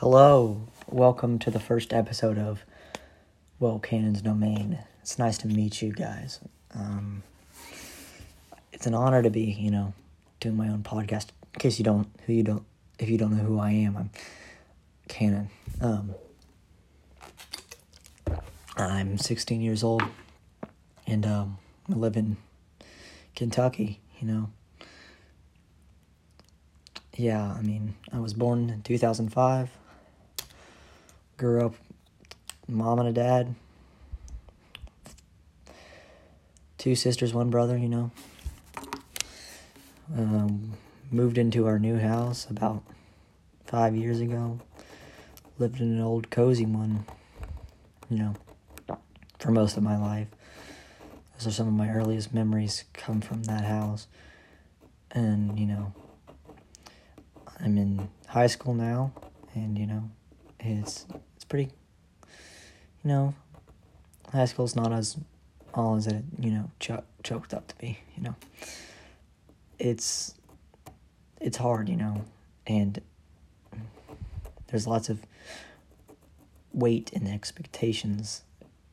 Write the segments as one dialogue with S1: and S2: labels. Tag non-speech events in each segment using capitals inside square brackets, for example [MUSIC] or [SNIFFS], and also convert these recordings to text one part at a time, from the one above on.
S1: Hello, welcome to the first episode of Well Cannon's Domain. It's nice to meet you guys. Um, it's an honor to be, you know, doing my own podcast. In case you don't, who you don't, if you don't know who I am, I'm Cannon. Um, I'm 16 years old, and um, I live in Kentucky. You know. Yeah, I mean, I was born in 2005. Grew up, mom and a dad, two sisters, one brother. You know. Um, moved into our new house about five years ago. Lived in an old cozy one. You know for most of my life. Those are some of my earliest memories come from that house. And, you know, I'm in high school now and, you know, it's it's pretty you know, high school's not as all as it, you know, ch- choked up to be, you know. It's it's hard, you know, and there's lots of weight and expectations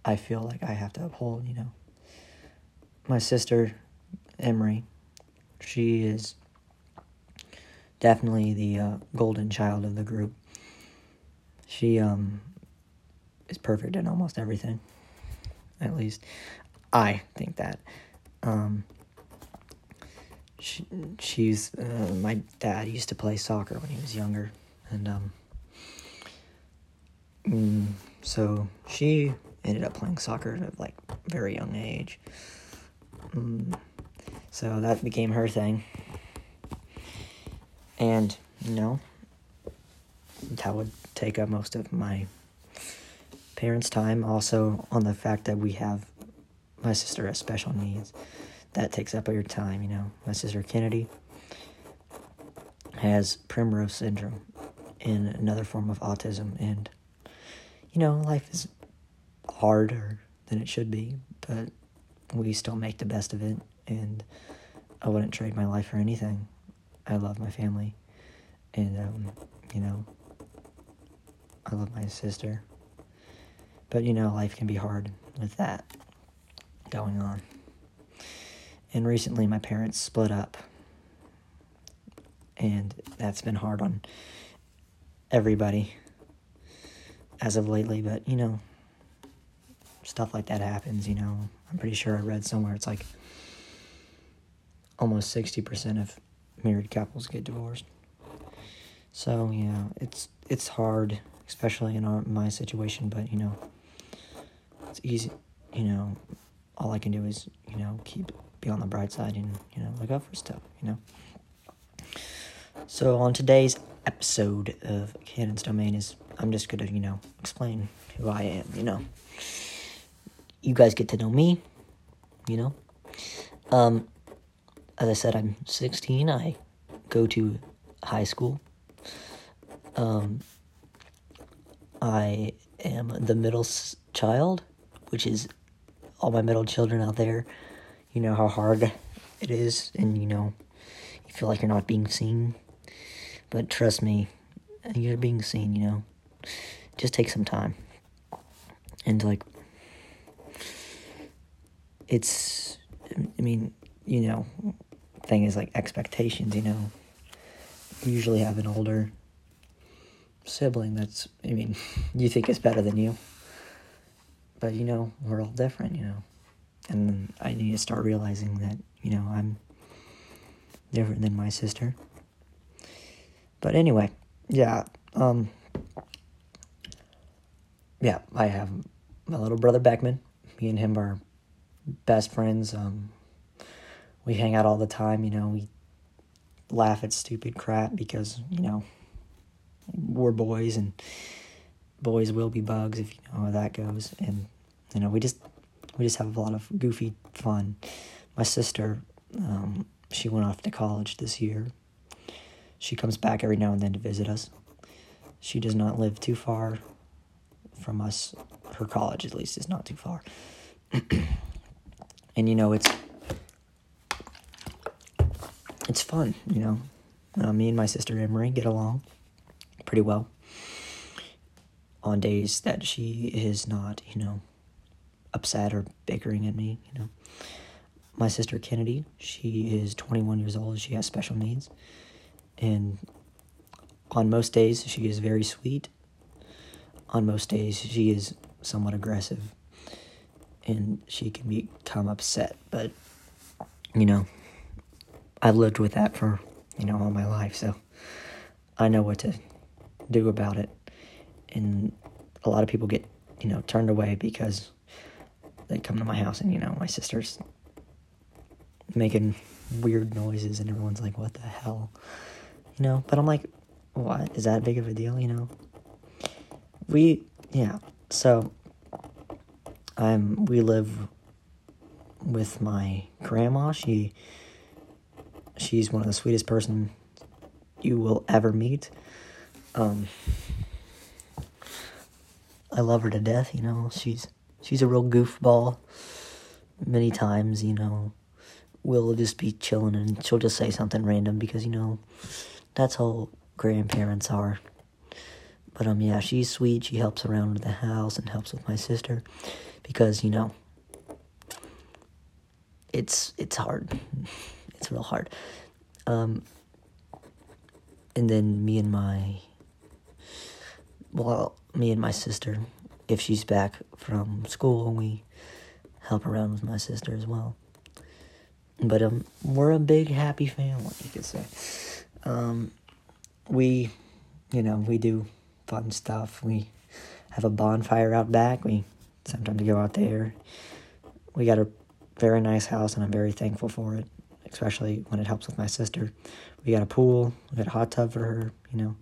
S1: I feel like I have to uphold, you know. My sister, Emery, she is definitely the uh, golden child of the group. She um is perfect in almost everything. At least I think that. Um, she, she's uh, my dad used to play soccer when he was younger, and um, mm, so she ended up playing soccer at like very young age. Mm, so that became her thing. And, you know, that would take up most of my parents' time. Also, on the fact that we have my sister has special needs, that takes up your time, you know. My sister Kennedy has Primrose syndrome and another form of autism, and, you know, life is harder than it should be, but we still make the best of it, and I wouldn't trade my life for anything. I love my family, and um, you know, I love my sister. But you know, life can be hard with that going on. And recently, my parents split up, and that's been hard on everybody as of lately. But you know, stuff like that happens, you know. I'm pretty sure I read somewhere it's like almost 60% of married couples get divorced. So, yeah, it's it's hard, especially in our my situation, but you know, it's easy, you know, all I can do is, you know, keep be on the bright side and, you know, look out for stuff, you know. So on today's episode of Cannon's Domain is I'm just gonna, you know, explain who I am, you know you guys get to know me, you know. Um, as I said, I'm 16. I go to high school. Um, I am the middle child, which is all my middle children out there. You know how hard it is, and you know, you feel like you're not being seen. But trust me, you're being seen, you know. Just take some time. And like it's I mean, you know, thing is like expectations, you know. You usually have an older sibling that's I mean, [LAUGHS] you think is better than you. But you know, we're all different, you know. And I need to start realizing that, you know, I'm different than my sister. But anyway, yeah, um yeah, I have my little brother Beckman. Me and him are best friends. Um, we hang out all the time. You know, we laugh at stupid crap because you know we're boys and boys will be bugs if you know how that goes. And you know, we just we just have a lot of goofy fun. My sister, um, she went off to college this year. She comes back every now and then to visit us. She does not live too far from us. Her college, at least, is not too far. [CLEARS THROAT] and you know it's it's fun. You know, uh, me and my sister Emery get along pretty well. On days that she is not, you know, upset or bickering at me, you know. My sister Kennedy, she is 21 years old. She has special needs. And on most days, she is very sweet. On most days, she is somewhat aggressive. And she can become upset. But, you know, I've lived with that for, you know, all my life. So I know what to do about it. And a lot of people get, you know, turned away because they come to my house and, you know, my sister's making weird noises and everyone's like, what the hell? You know, but I'm like, what? Is that big of a deal, you know? We, yeah. So, I'm, we live with my grandma. She, she's one of the sweetest person you will ever meet. Um, I love her to death, you know. She's she's a real goofball. Many times, you know, we'll just be chilling and she'll just say something random because you know that's how grandparents are. But um yeah, she's sweet. She helps around with the house and helps with my sister because, you know, it's it's hard. It's real hard. Um and then me and my well, me and my sister, if she's back from school, we help around with my sister as well. But um, we're a big happy family, you could say. Um, we, you know, we do fun stuff. We have a bonfire out back. We sometimes go out there. We got a very nice house, and I'm very thankful for it, especially when it helps with my sister. We got a pool. We got a hot tub for her. You know,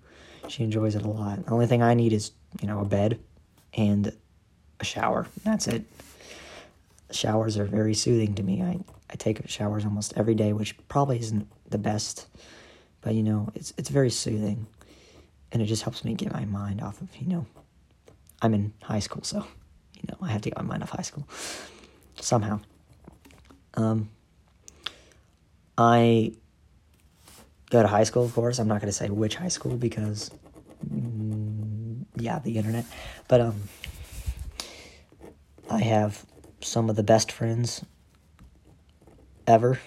S1: she enjoys it a lot. The only thing I need is, you know, a bed and a shower. That's it. Showers are very soothing to me. I, I take showers almost every day, which probably isn't the best, but you know, it's it's very soothing, and it just helps me get my mind off of you know, I'm in high school, so you know I have to get my mind off high school somehow. Um, I go to high school, of course. I'm not going to say which high school because, mm, yeah, the internet. But um, I have some of the best friends ever,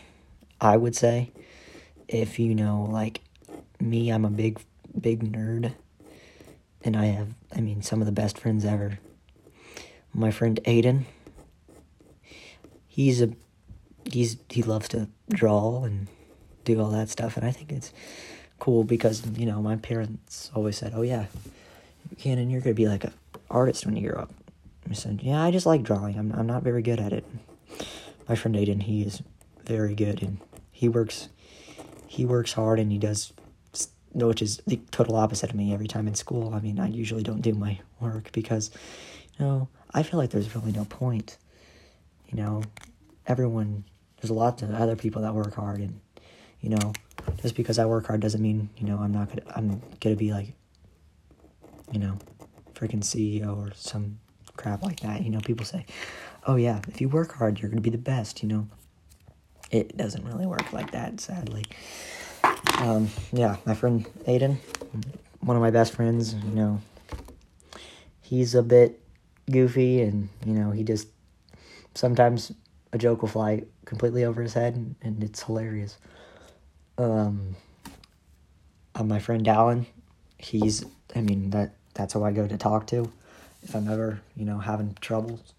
S1: I would say. If you know, like me, I'm a big, big nerd. And I have, I mean, some of the best friends ever. My friend Aiden, he's a, he's, he loves to draw and do all that stuff. And I think it's cool because, you know, my parents always said, oh, yeah, Cannon, you're going to be like an artist when you grow up. I said, yeah, I just like drawing. I'm, I'm not very good at it. My friend Aiden, he is very good and he works, he works hard and he does, which is the total opposite of me every time in school. I mean, I usually don't do my work because, you know, I feel like there's really no point. You know, everyone, there's a lot of other people that work hard and you know, just because I work hard doesn't mean, you know, I'm not gonna, I'm gonna be like, you know, freaking CEO or some crap like that. You know, people say, oh yeah, if you work hard, you're gonna be the best, you know. It doesn't really work like that, sadly. Um, yeah, my friend Aiden, one of my best friends, you know, he's a bit goofy and, you know, he just, sometimes a joke will fly completely over his head and, and it's hilarious um, uh, my friend Alan, he's, I mean, that that's who I go to talk to if I'm ever, you know, having troubles.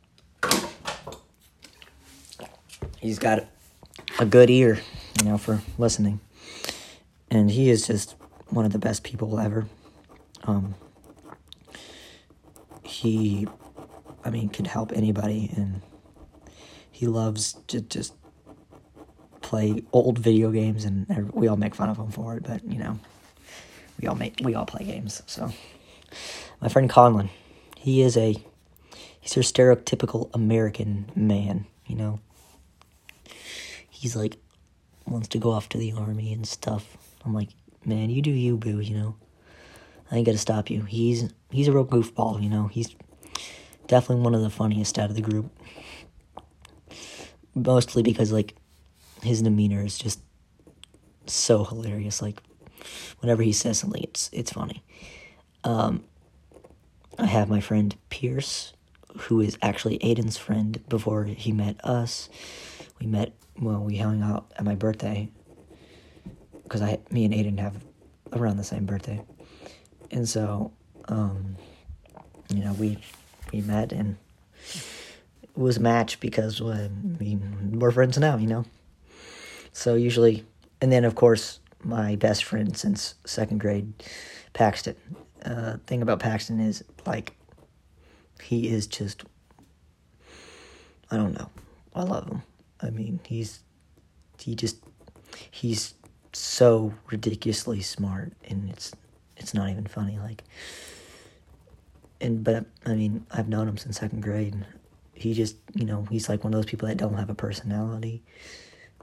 S1: He's got a good ear, you know, for listening. And he is just one of the best people ever. Um, he, I mean, can help anybody, and he loves to just play old video games, and we all make fun of him for it. But you know, we all make we all play games. So, my friend Conlon, he is a he's your stereotypical American man. You know, he's like wants to go off to the army and stuff. I'm like, man, you do you, boo. You know, I ain't gonna stop you. He's he's a real goofball. You know, he's definitely one of the funniest out of the group. Mostly because like his demeanor is just so hilarious. Like whenever he says something, it's it's funny. Um, I have my friend Pierce, who is actually Aiden's friend before he met us. We met, well, we hung out at my birthday because I, me and Aiden have around the same birthday. And so, um, you know, we, we met and it was a match because, well, I mean, we're friends now, you know? So usually, and then of course, my best friend since second grade, Paxton. Uh, thing about Paxton is like he is just I don't know. I love him. I mean, he's he just he's so ridiculously smart and it's it's not even funny like and but I mean, I've known him since second grade. He just, you know, he's like one of those people that don't have a personality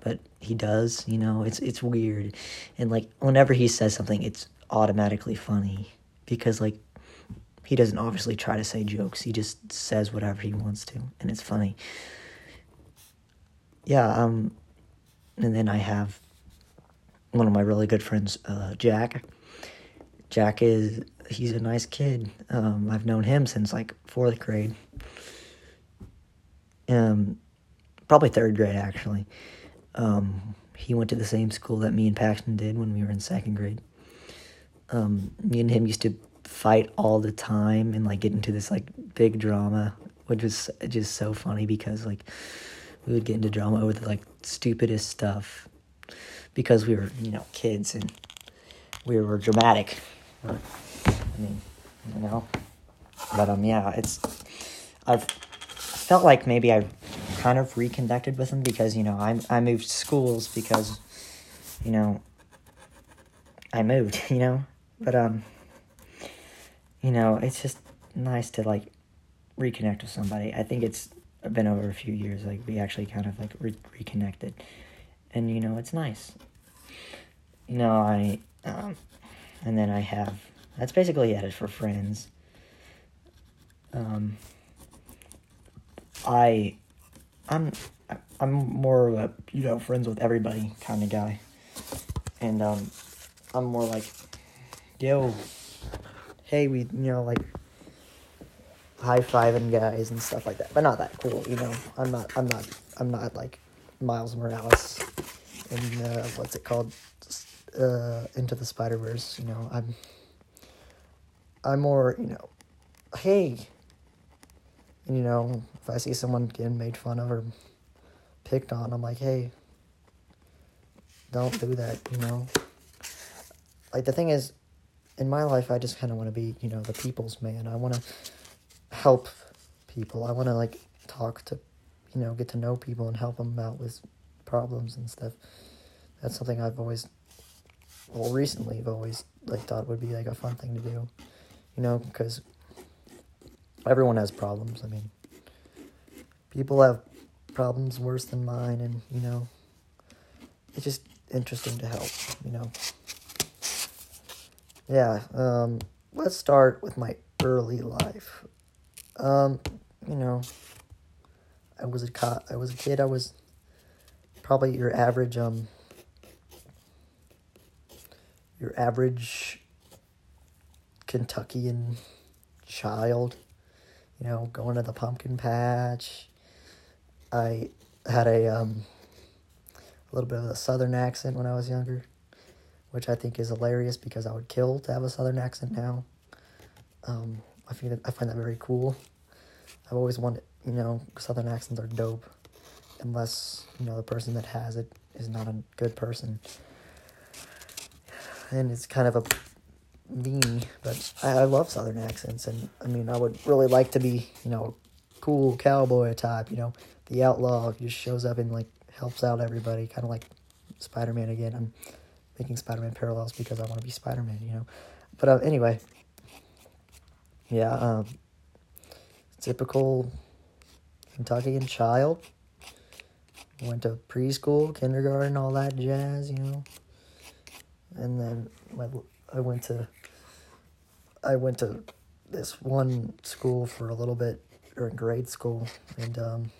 S1: but he does, you know, it's it's weird. And like whenever he says something, it's automatically funny because like he doesn't obviously try to say jokes. He just says whatever he wants to and it's funny. Yeah, um and then I have one of my really good friends, uh, Jack. Jack is he's a nice kid. Um, I've known him since like fourth grade. Um, probably third grade actually. Um, he went to the same school that me and Paxton did when we were in second grade. Um, me and him used to fight all the time and like get into this like big drama, which was just so funny because like we would get into drama over the like stupidest stuff because we were you know kids and we were dramatic. I mean, you know, but um, yeah, it's I've felt like maybe I kind of reconnected with him because you know I I moved schools because you know I moved, [LAUGHS] you know, but um you know it's just nice to like reconnect with somebody. I think it's been over a few years like we actually kind of like re- reconnected, and you know it's nice. You know I um and then I have that's basically it for friends. Um, I I'm I'm more of a you know friends with everybody kind of guy, and um, I'm more like, yo, hey, we you know like high fiving guys and stuff like that, but not that cool, you know. I'm not I'm not I'm not like Miles Morales in uh, what's it called, uh, Into the Spider Verse. You know, I'm I'm more you know, hey, you know, if I see someone getting made fun of or picked on, I'm like, hey, don't do that, you know? Like, the thing is, in my life, I just kind of want to be, you know, the people's man. I want to help people. I want to, like, talk to, you know, get to know people and help them out with problems and stuff. That's something I've always, well, recently, I've always, like, thought would be, like, a fun thing to do, you know, because everyone has problems. I mean, people have problems worse than mine, and you know, it's just interesting to help. You know, yeah. Um, let's start with my early life. Um, you know, I was a co- I was a kid. I was probably your average um your average Kentuckian child you know, going to the pumpkin patch. I had a um, a little bit of a southern accent when I was younger, which I think is hilarious because I would kill to have a southern accent now. Um, I find that, I find that very cool. I've always wanted, you know, southern accents are dope, unless you know the person that has it is not a good person, and it's kind of a me, but I, I love Southern accents, and I mean, I would really like to be, you know, cool cowboy type. You know, the outlaw just shows up and like helps out everybody, kind of like Spider Man again. I'm making Spider Man parallels because I want to be Spider Man, you know. But uh, anyway, yeah, um, typical Kentuckian child. Went to preschool, kindergarten, all that jazz, you know. And then my I went to I went to this one school for a little bit during grade school, and um,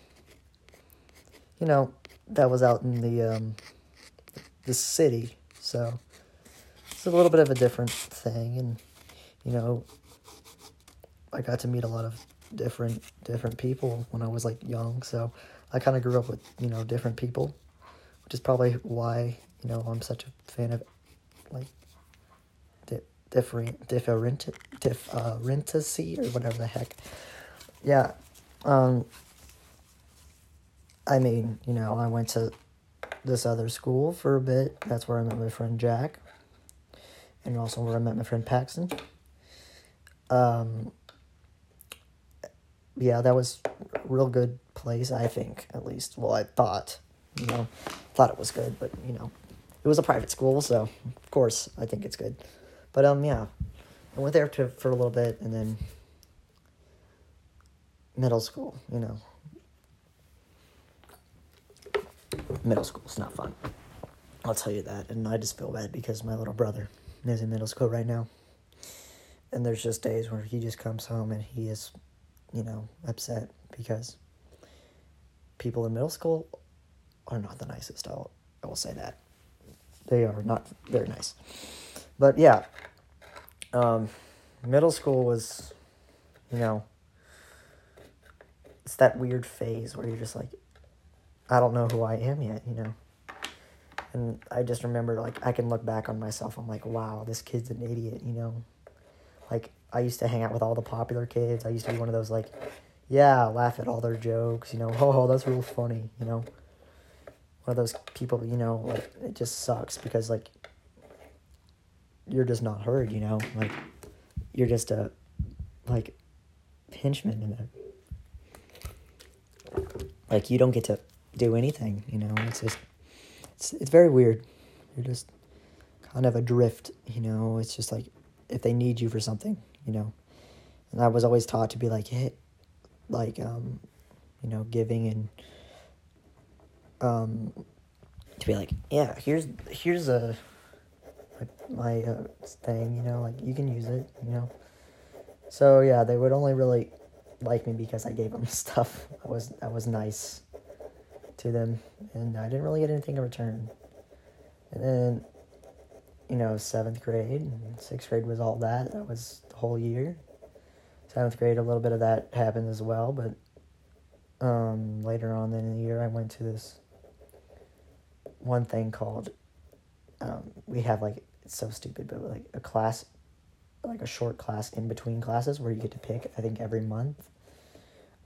S1: you know that was out in the um, the city, so it's a little bit of a different thing, and you know I got to meet a lot of different different people when I was like young. So I kind of grew up with you know different people, which is probably why you know I'm such a fan of like different different differentacy or whatever the heck. Yeah. Um. I mean, you know, I went to this other school for a bit. That's where I met my friend Jack, and also where I met my friend Paxton. Um, yeah, that was real good place, I think, at least. Well, I thought, you know, thought it was good, but, you know, it was a private school, so of course I think it's good. But, um, yeah, I went there to, for a little bit, and then middle school, you know. Middle school's not fun. I'll tell you that. And I just feel bad because my little brother is in middle school right now. And there's just days where he just comes home and he is, you know, upset because people in middle school are not the nicest. I'll, I will say that. They are not very nice. But yeah, um, middle school was, you know, it's that weird phase where you're just like, I don't know who I am yet, you know. And I just remember, like, I can look back on myself. I'm like, wow, this kid's an idiot, you know. Like, I used to hang out with all the popular kids. I used to be one of those, like, yeah, laugh at all their jokes, you know. [LAUGHS] Oh, that's real funny, you know. One of those people, you know, like, it just sucks because, like, you're just not heard, you know. Like, you're just a, like, henchman in there. Like, you don't get to do anything, you know. It's just it's it's very weird. You're just kind of adrift, you know. It's just like if they need you for something, you know. And I was always taught to be like, hey, like um, you know, giving and um, to be like, yeah, here's here's a my, my uh, thing, you know, like you can use it, you know. So yeah, they would only really like me because I gave them [LAUGHS] stuff. I was I was nice to them, and I didn't really get anything in return. And then, you know, seventh grade and sixth grade was all that. That was the whole year. Seventh grade, a little bit of that happened as well, but um, later on in the year, I went to this one thing called. Um, we have like it's so stupid, but like a class, like a short class in between classes where you get to pick. I think every month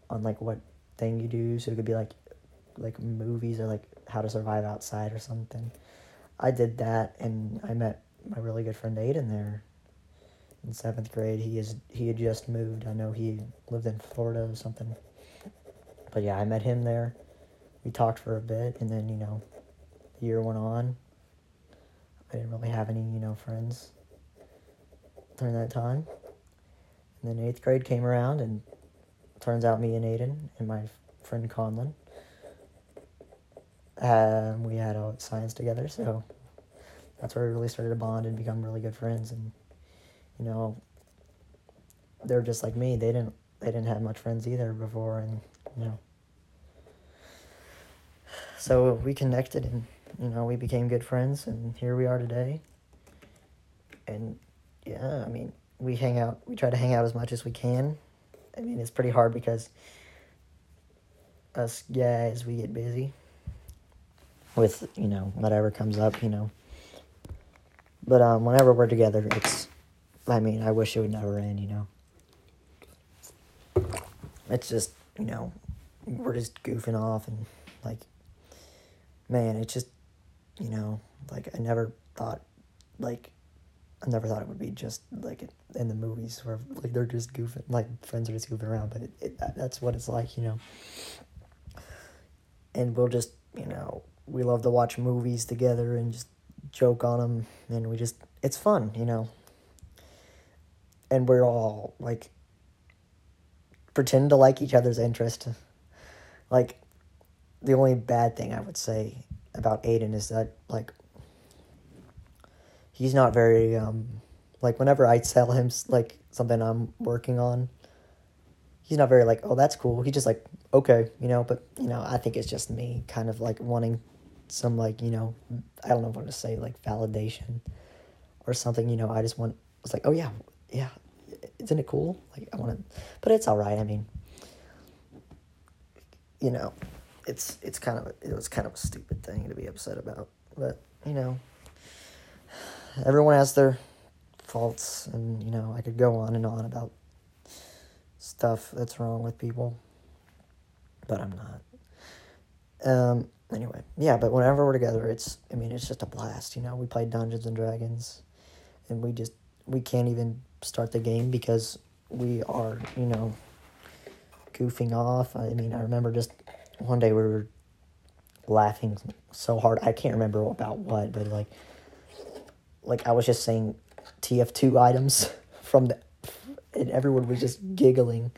S1: on like what thing you do. So it could be like like movies or like how to survive outside or something. I did that and I met my really good friend Aiden there in seventh grade. He is he had just moved. I know he lived in Florida or something. But yeah, I met him there. We talked for a bit and then, you know, the year went on. I didn't really have any, you know, friends during that time. And then eighth grade came around and turns out me and Aiden and my friend Conlon um, we had all science together, so that's where we really started to bond and become really good friends. And you know, they're just like me. They didn't they didn't have much friends either before, and you know, so we connected and you know we became good friends, and here we are today. And yeah, I mean, we hang out. We try to hang out as much as we can. I mean, it's pretty hard because us guys we get busy with you know whatever comes up, you know. But um, whenever we're together, it's. I mean, I wish it would never end, you know. It's just you know, we're just goofing off and like, man, it's just, you know, like I never thought, like, I never thought it would be just like in the movies where like they're just goofing, like friends are just goofing around, but it, it that's what it's like, you know. And we'll just, you know, we love to watch movies together and just joke on them and we just it's fun you know and we're all like pretend to like each other's interest like the only bad thing i would say about aiden is that like he's not very um like whenever i tell him like something i'm working on he's not very like oh that's cool he's just like okay you know but you know i think it's just me kind of like wanting some like you know I don't know what to say like validation or something. You know, I just want it's like oh yeah yeah isn't it cool? Like I want to, but it's all right. I mean, you know, it's it's kind of it was kind of a stupid thing to be upset about, but you know, everyone has their faults, and you know, I could go on and on about stuff that's wrong with people, but I'm not. Um. Anyway, yeah, but whenever we're together, it's I mean, it's just a blast. You know, we play Dungeons and Dragons, and we just we can't even start the game because we are you know goofing off. I mean, I remember just one day we were laughing so hard. I can't remember about what, but like, like I was just saying TF2 items [LAUGHS] from the, and everyone was just giggling.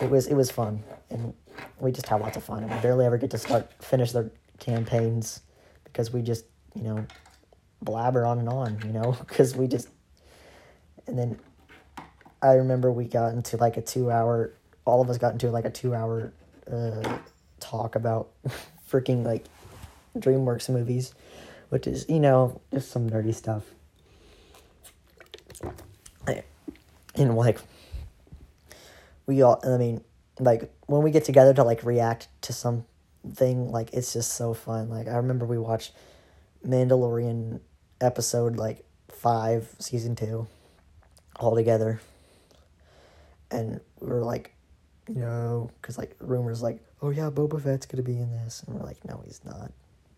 S1: It was it was fun, and we just had lots of fun. And we barely ever get to start finish their campaigns because we just you know blabber on and on, you know, [LAUGHS] because we just and then I remember we got into like a two hour. All of us got into like a two hour uh, talk about [LAUGHS] freaking like DreamWorks movies, which is you know just some nerdy stuff. And like we all, I mean, like when we get together to like react to something, like it's just so fun. Like I remember we watched Mandalorian episode like five, season two, all together, and we were like, no, because like rumors like, oh yeah, Boba Fett's gonna be in this, and we're like, no, he's not.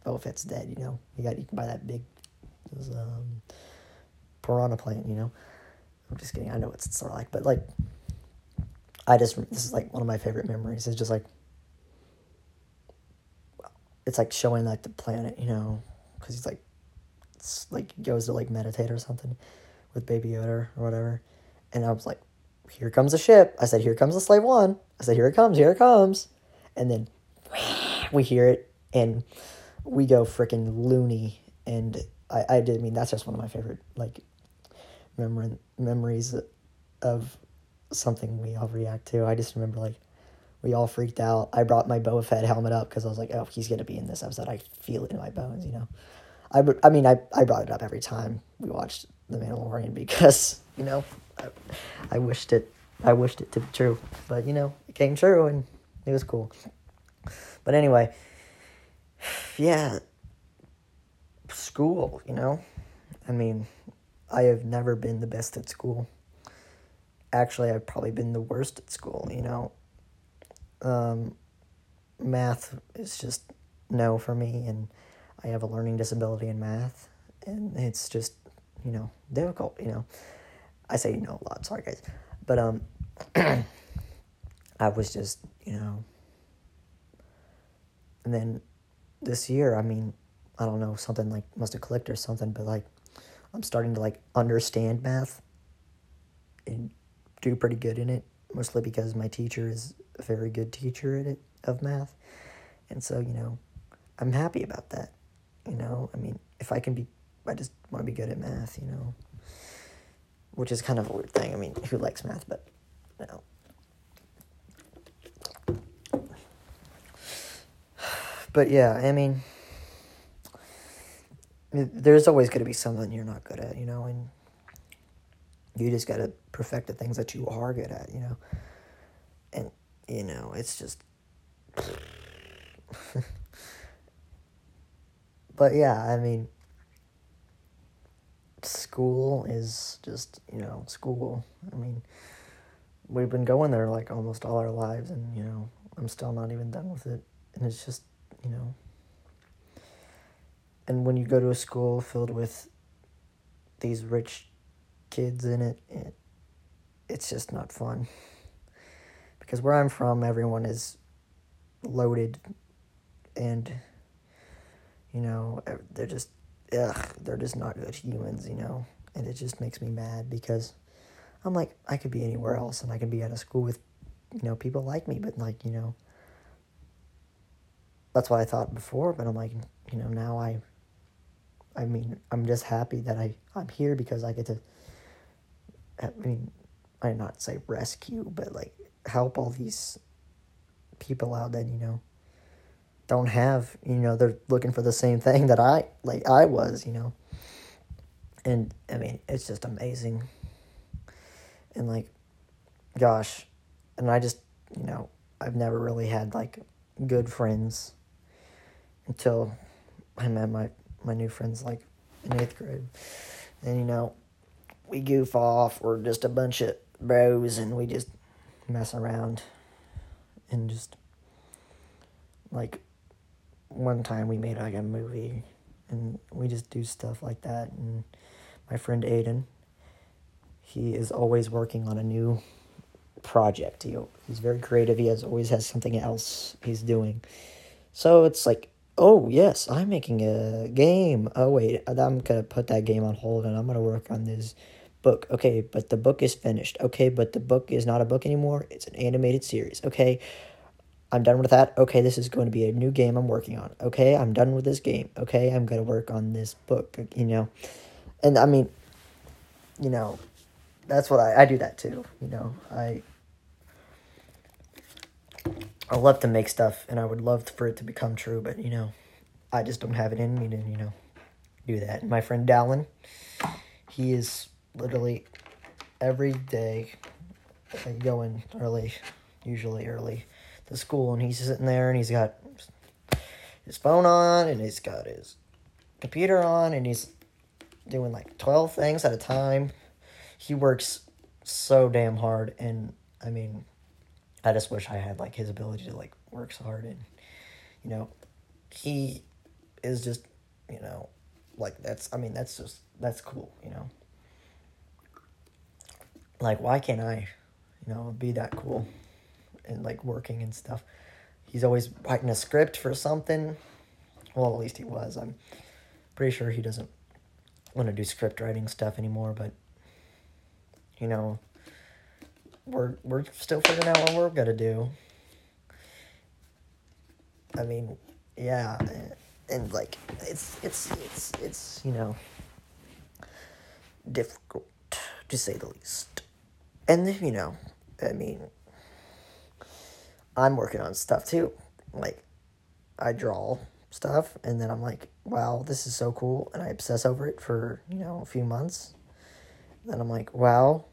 S1: Boba Fett's dead. You know, he got eaten by that big um, piranha plant. You know, I'm just kidding. I know it's sort of like, but like, I just this is like one of my favorite memories. It's just like, it's like showing like the planet. You know, because he's like, it's like goes to like meditate or something with Baby Yoda or whatever, and I was like here comes a ship. I said, here comes the slave one. I said, here it comes, here it comes. And then [SNIFFS] we hear it and we go freaking loony. And I, I did I mean that's just one of my favorite like memory memories of something we all react to. I just remember like we all freaked out. I brought my Boba Fett helmet up because I was like, oh, he's gonna be in this episode. I feel it in my bones, you know. I, I mean, I, I brought it up every time we watched The Mandalorian [LAUGHS] because you know I, I wished it I wished it to be true, but you know it came true and it was cool. But anyway, [SIGHS] yeah, school. You know, I mean, I have never been the best at school. Actually, I've probably been the worst at school. You know, um, math is just no for me, and I have a learning disability in math, and it's just you know difficult. You know I say know a lot. Sorry, guys, but um, [CLEARS THROAT] I was just you know, and then this year, I mean, I don't know, something like must have clicked or something, but like, I'm starting to like understand math and do pretty good in it, mostly because my teacher is a very good teacher at it of math, and so you know, I'm happy about that. You know, I mean, if I can be, I just want to be good at math. You know which is kind of a weird thing. I mean, who likes math? But you know. But yeah, I mean, there's always going to be something you're not good at, you know, and you just got to perfect the things that you are good at, you know. And you know, it's just. [LAUGHS] but yeah, I mean school is just, you know, school. I mean, we've been going there like almost all our lives, and, you know, I'm still not even done with it. And it's just, you know, and when you go to a school filled with these rich kids in it, it it's just not fun. Because where I'm from, everyone is loaded and, you know, they're just ugh, they're just not good humans, you know? And it just makes me mad because I'm like, I could be anywhere else and I could be at a school with, you know, people like me, but like, you know, that's what I thought before, but I'm like, you know, now I, I mean, I'm just happy that I, I'm here because I get to, I mean, I not say rescue, but like help all these people out that, you know, don't have, you know, they're looking for the same thing that I like I was, you know. And I mean, it's just amazing. And like, gosh, and I just, you know, I've never really had like good friends until I met my my new friends like in eighth grade. And you know, we goof off. We're just a bunch of bros, and we just mess around, and just like one time we made like a movie, and we just do stuff like that. And my friend Aiden, he is always working on a new project. He, he's very creative. He has always has something else he's doing. So it's like, oh yes, I'm making a game. Oh wait, I'm gonna put that game on hold and I'm gonna work on this book. Okay, but the book is finished. Okay, but the book is not a book anymore. It's an animated series. Okay. I'm done with that. Okay, this is going to be a new game I'm working on. Okay, I'm done with this game. Okay, I'm going to work on this book, you know. And I mean, you know, that's what I, I do that too, you know. I I love to make stuff and I would love for it to become true, but you know, I just don't have it in me to, you know, do that. my friend Dallin, he is literally every day uh, going early, usually early to school, and he's sitting there and he's got his phone on and he's got his computer on and he's doing like 12 things at a time. He works so damn hard, and I mean, I just wish I had like his ability to like work so hard and you know he is just you know like that's I mean that's just that's cool you know like why can't I you know be that cool and like working and stuff. He's always writing a script for something. Well at least he was. I'm pretty sure he doesn't want to do script writing stuff anymore but you know we're we're still figuring out what we're gonna do. I mean, yeah, and like it's it's it's it's you know difficult to say the least, and you know, I mean, I'm working on stuff too. Like, I draw stuff, and then I'm like, wow, this is so cool, and I obsess over it for you know a few months. Then I'm like, wow,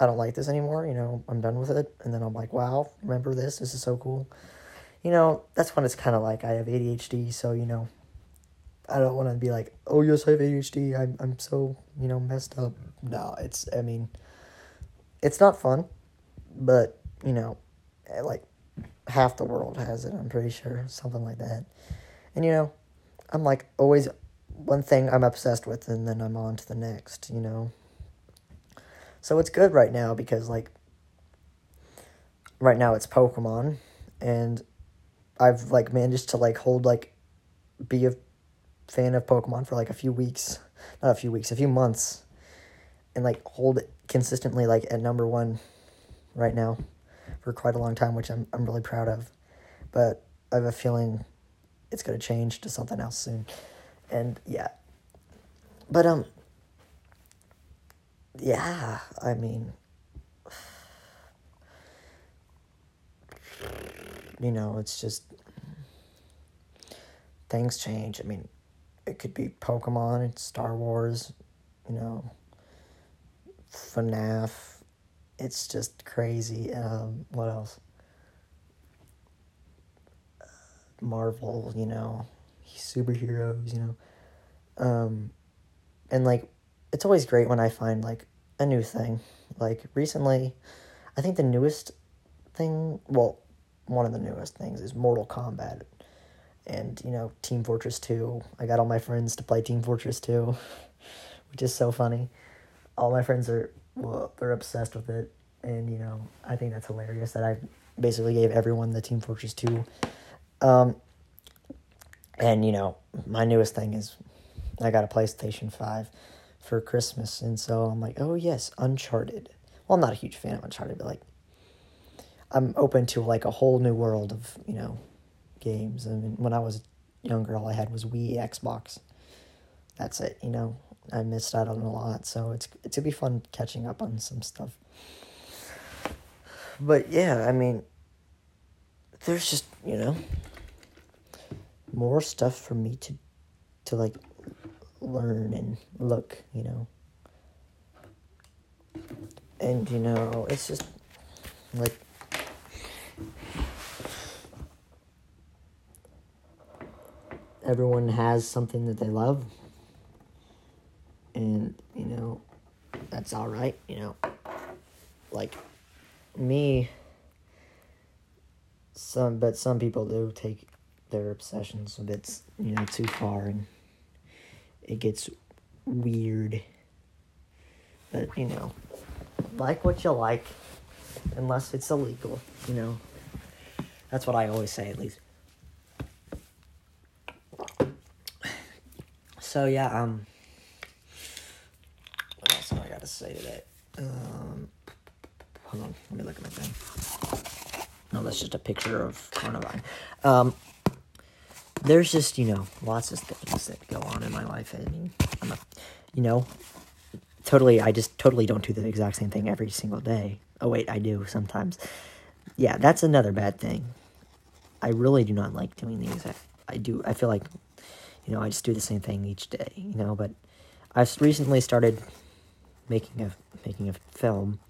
S1: I don't like this anymore. You know, I'm done with it. And then I'm like, wow, remember this? This is so cool. You know, that's when it's kind of like I have ADHD. So, you know, I don't want to be like, oh, yes, I have ADHD. I'm, I'm so, you know, messed up. No, it's, I mean, it's not fun. But, you know, Eh, like half the world has it, I'm pretty sure. Something like that. And, you know, I'm like always one thing I'm obsessed with, and then I'm on to the next, you know. So it's good right now because like right now it's Pokemon and I've like managed to like hold like be a fan of Pokemon for like a few weeks, not a few weeks, a few months and like hold it consistently like at number 1 right now for quite a long time, which I'm I'm really proud of. But I have a feeling it's going to change to something else soon. And yeah. But um yeah, I mean, [SIGHS] you know, it's just things change. I mean, it could be Pokemon, it's Star Wars, you know, FNAF. It's just crazy. Um, what else? Marvel, you know, superheroes, you know. Um, and like it's always great when I find like a new thing. Like recently, I think the newest thing, well, one of the newest things is Mortal Kombat. And, you know, Team Fortress 2. I got all my friends to play Team Fortress 2, [LAUGHS] which is so funny. All my friends are, well, they're obsessed with it. And, you know, I think that's hilarious that I basically gave everyone the Team Fortress 2. Um, and, you know, my newest thing is I got a PlayStation 5 for Christmas. And so I'm like, oh, yes, Uncharted. Well, I'm not a huge fan of Uncharted, but like, I'm open to like a whole new world of, you know, games. I mean, when I was younger, all I had was Wii, Xbox. That's it, you know. I missed out on a lot, so it's gonna be fun catching up on some stuff. But yeah, I mean, there's just you know more stuff for me to to like learn and look, you know. And you know, it's just like everyone has something that they love. And, you know, that's all right, you know. Like me some but some people do take their obsessions a bit, you know, too far and it gets weird. But, you know, like what you like unless it's illegal, you know. That's what I always say at least. So yeah, um gotta say today? Um hold on, let me look at my thing. No, that's just a picture of coronavirus. Um there's just, you know, lots of things that go on in my life. I mean, I'm a, you know, totally, I just totally don't do the exact same thing every single day. Oh, wait, I do sometimes. Yeah, that's another bad thing. I really do not like doing these. I, I do, I feel like, you know, I just do the same thing each day, you know, but I've recently started making a, making a film.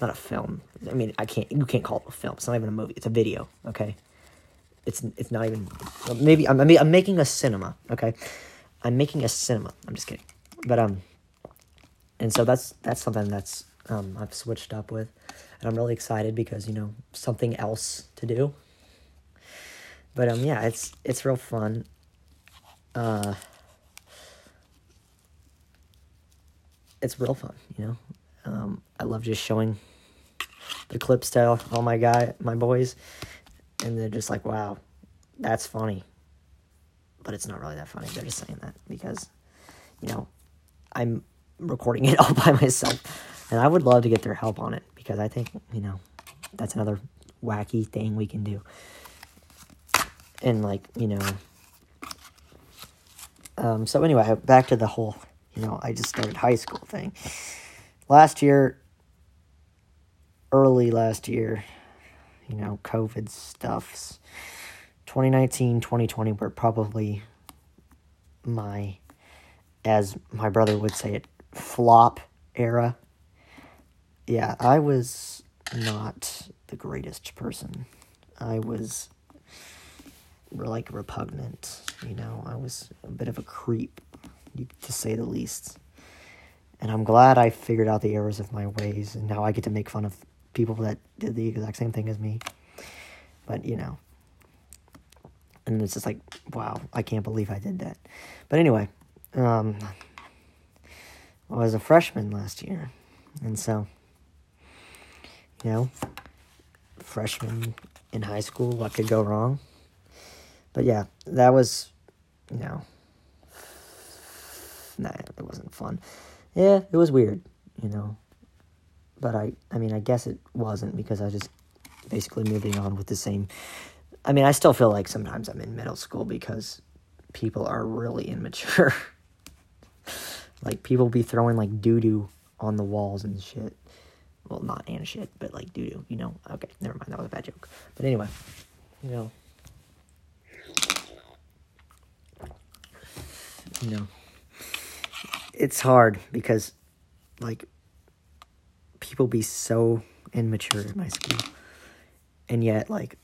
S1: Not a film. I mean, I can't, you can't call it a film. It's not even a movie. It's a video, okay? it's it's not even maybe I'm I'm making a cinema. Okay, I'm making a cinema. I'm just kidding, but um, and so that's that's something that's um I've switched up with, and I'm really excited because you know something else to do. But um, yeah, it's it's real fun. Uh, it's real fun, you know. Um, I love just showing the clips to all my guy, my boys, and they're just like, wow, that's funny. But it's not really that funny. They're just saying that because, you know, I'm recording [LAUGHS] it all by myself. And I would love to get their help on it because I think, you know, that's another wacky thing we can do. And, like, you know, um, so anyway, back to the whole, you know, I just started high school thing. Last year, early last year, you know, COVID stuffs. 2019, 2020 were probably my, as my brother would say it, flop era. Yeah, I was not the greatest person. I was like repugnant, you know, I was a bit of a creep, to say the least. And I'm glad I figured out the errors of my ways, and now I get to make fun of people that did the exact same thing as me. But, you know. And it's just like, wow, I can't believe I did that. But anyway, um, I was a freshman last year. And so, you know, freshman in high school, what could go wrong? But yeah, that was, you know, it wasn't fun. Yeah, it was weird, you know but I, I mean, I guess it wasn't because I was just basically moving on with the same. I mean, I still feel like sometimes I'm in middle school because people are really [LAUGHS] immature. like people be throwing like doo doo on the walls and shit. Well, not and shit, but like doo doo. You know? Okay, never mind. That was a bad joke. But anyway, you know, you know, it's hard because like people be so immature in my school, and yet like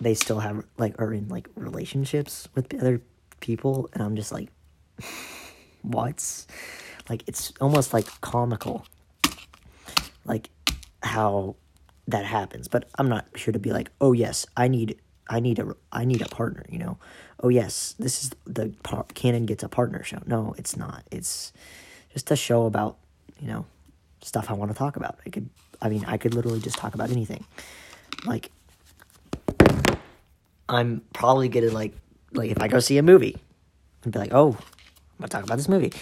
S1: they still have like are in like relationships with other people, and I'm just like, [LAUGHS] what? Like it's almost like comical, like how that happens. But I'm not sure to be like, oh yes, I need I need a I need a partner, you know. Oh yes, this is the par- Cannon gets a partner show. No, it's not. It's just a show about, you know, stuff I want to talk about. I could, I mean, I could literally just talk about anything. Like, I'm probably gonna like, like if I go see a movie, and be like, oh, I'm gonna talk about this movie,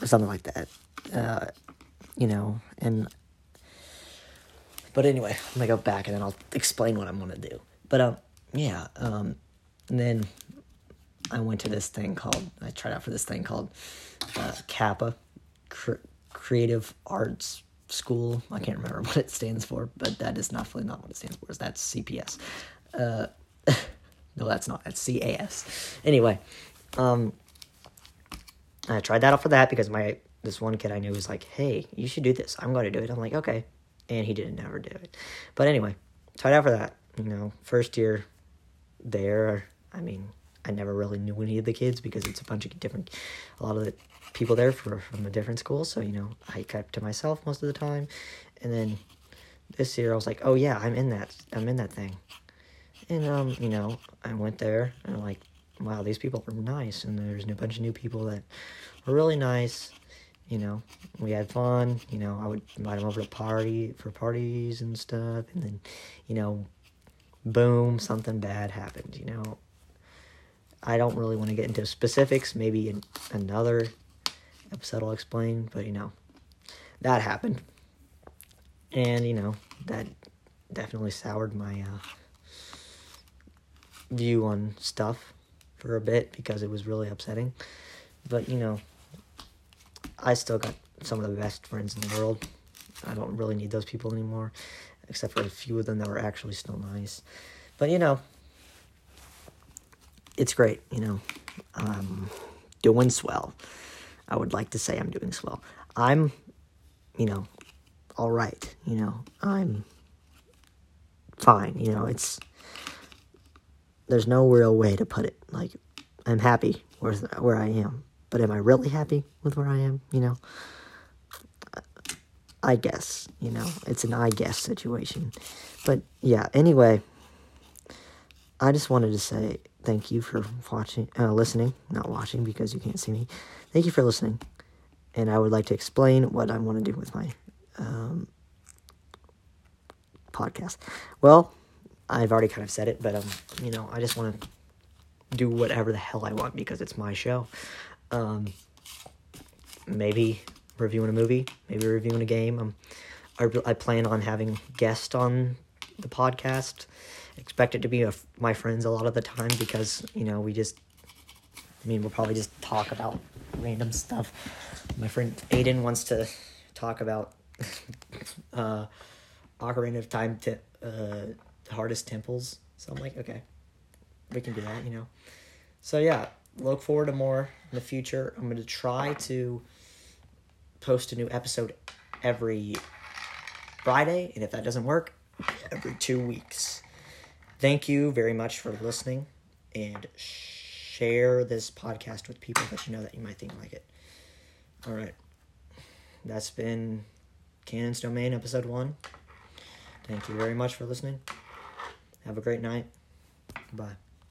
S1: or something like that. Uh, you know, and but anyway, I'm gonna go back and then I'll explain what I'm gonna do. But um, yeah, um, and then I went to this thing called I tried out for this thing called uh, Kappa, creative arts school. I can't remember [LAUGHS] what it stands for, but that is definitely not what it stands for. That's CPS. Uh, [LAUGHS] no, that's not. That's CAS. Anyway, um, I tried that out for that because my this one kid I knew was like, "Hey, you should do this. I'm going to do it." I'm like, "Okay," and he didn't ever do it. But anyway, tried out for that, you know, first year there, I mean, I never really knew any of the kids because it's a bunch of different, a lot of the people there for, from a different school. So, you know, I kept to myself most of the time. And then this year I was like, oh yeah, I'm in that, I'm in that thing. And, um, you know, I went there and I'm like, wow, these people are nice. And there's a bunch of new people that were really nice. You know, we had fun. You know, I would invite them over to party for parties and stuff. And then, you know, boom, something bad happened. You know, I don't really want to get into specifics. Maybe in another episode I'll explain, but you know, that happened. And you know, that definitely soured my uh, view on stuff for a bit because it was really upsetting. But you know, I still got some of the best friends in the world. I don't really need those people anymore, except for a few of them that were actually still nice. But you know, it's great, you know. Um, doing swell. I would like to say I'm doing swell. I'm, you know, all right. You know, I'm fine. You know, it's there's no real way to put it. Like, I'm happy with where I am, but am I really happy with where I am? You know, I guess. You know, it's an I guess situation. But yeah. Anyway, I just wanted to say thank you for watching, uh, listening, not watching because you can't see me. Thank you for listening. And I would like to explain what I want to do with my um, podcast. Well, I've already kind of said it, but um, you know, I just want to do whatever the hell I want because it's my show. Um, maybe reviewing a movie, maybe reviewing a game. Um, I, I plan on having guests on the podcast expect it to be a, my friends a lot of the time because you know we just I mean we'll probably just talk about random stuff. My friend Aiden wants to talk about [LAUGHS] uh Ocarina of Time to uh hardest temples. So I'm like, okay, we can do that, you know. So yeah, look forward to more in the future. I'm going to try to post a new episode every Friday, and if that doesn't work, every two weeks. Thank you very much for listening and share this podcast with people that you know that you might think like it. All right. That's been Cannon's Domain, episode one. Thank you very much for listening. Have a great night. Bye.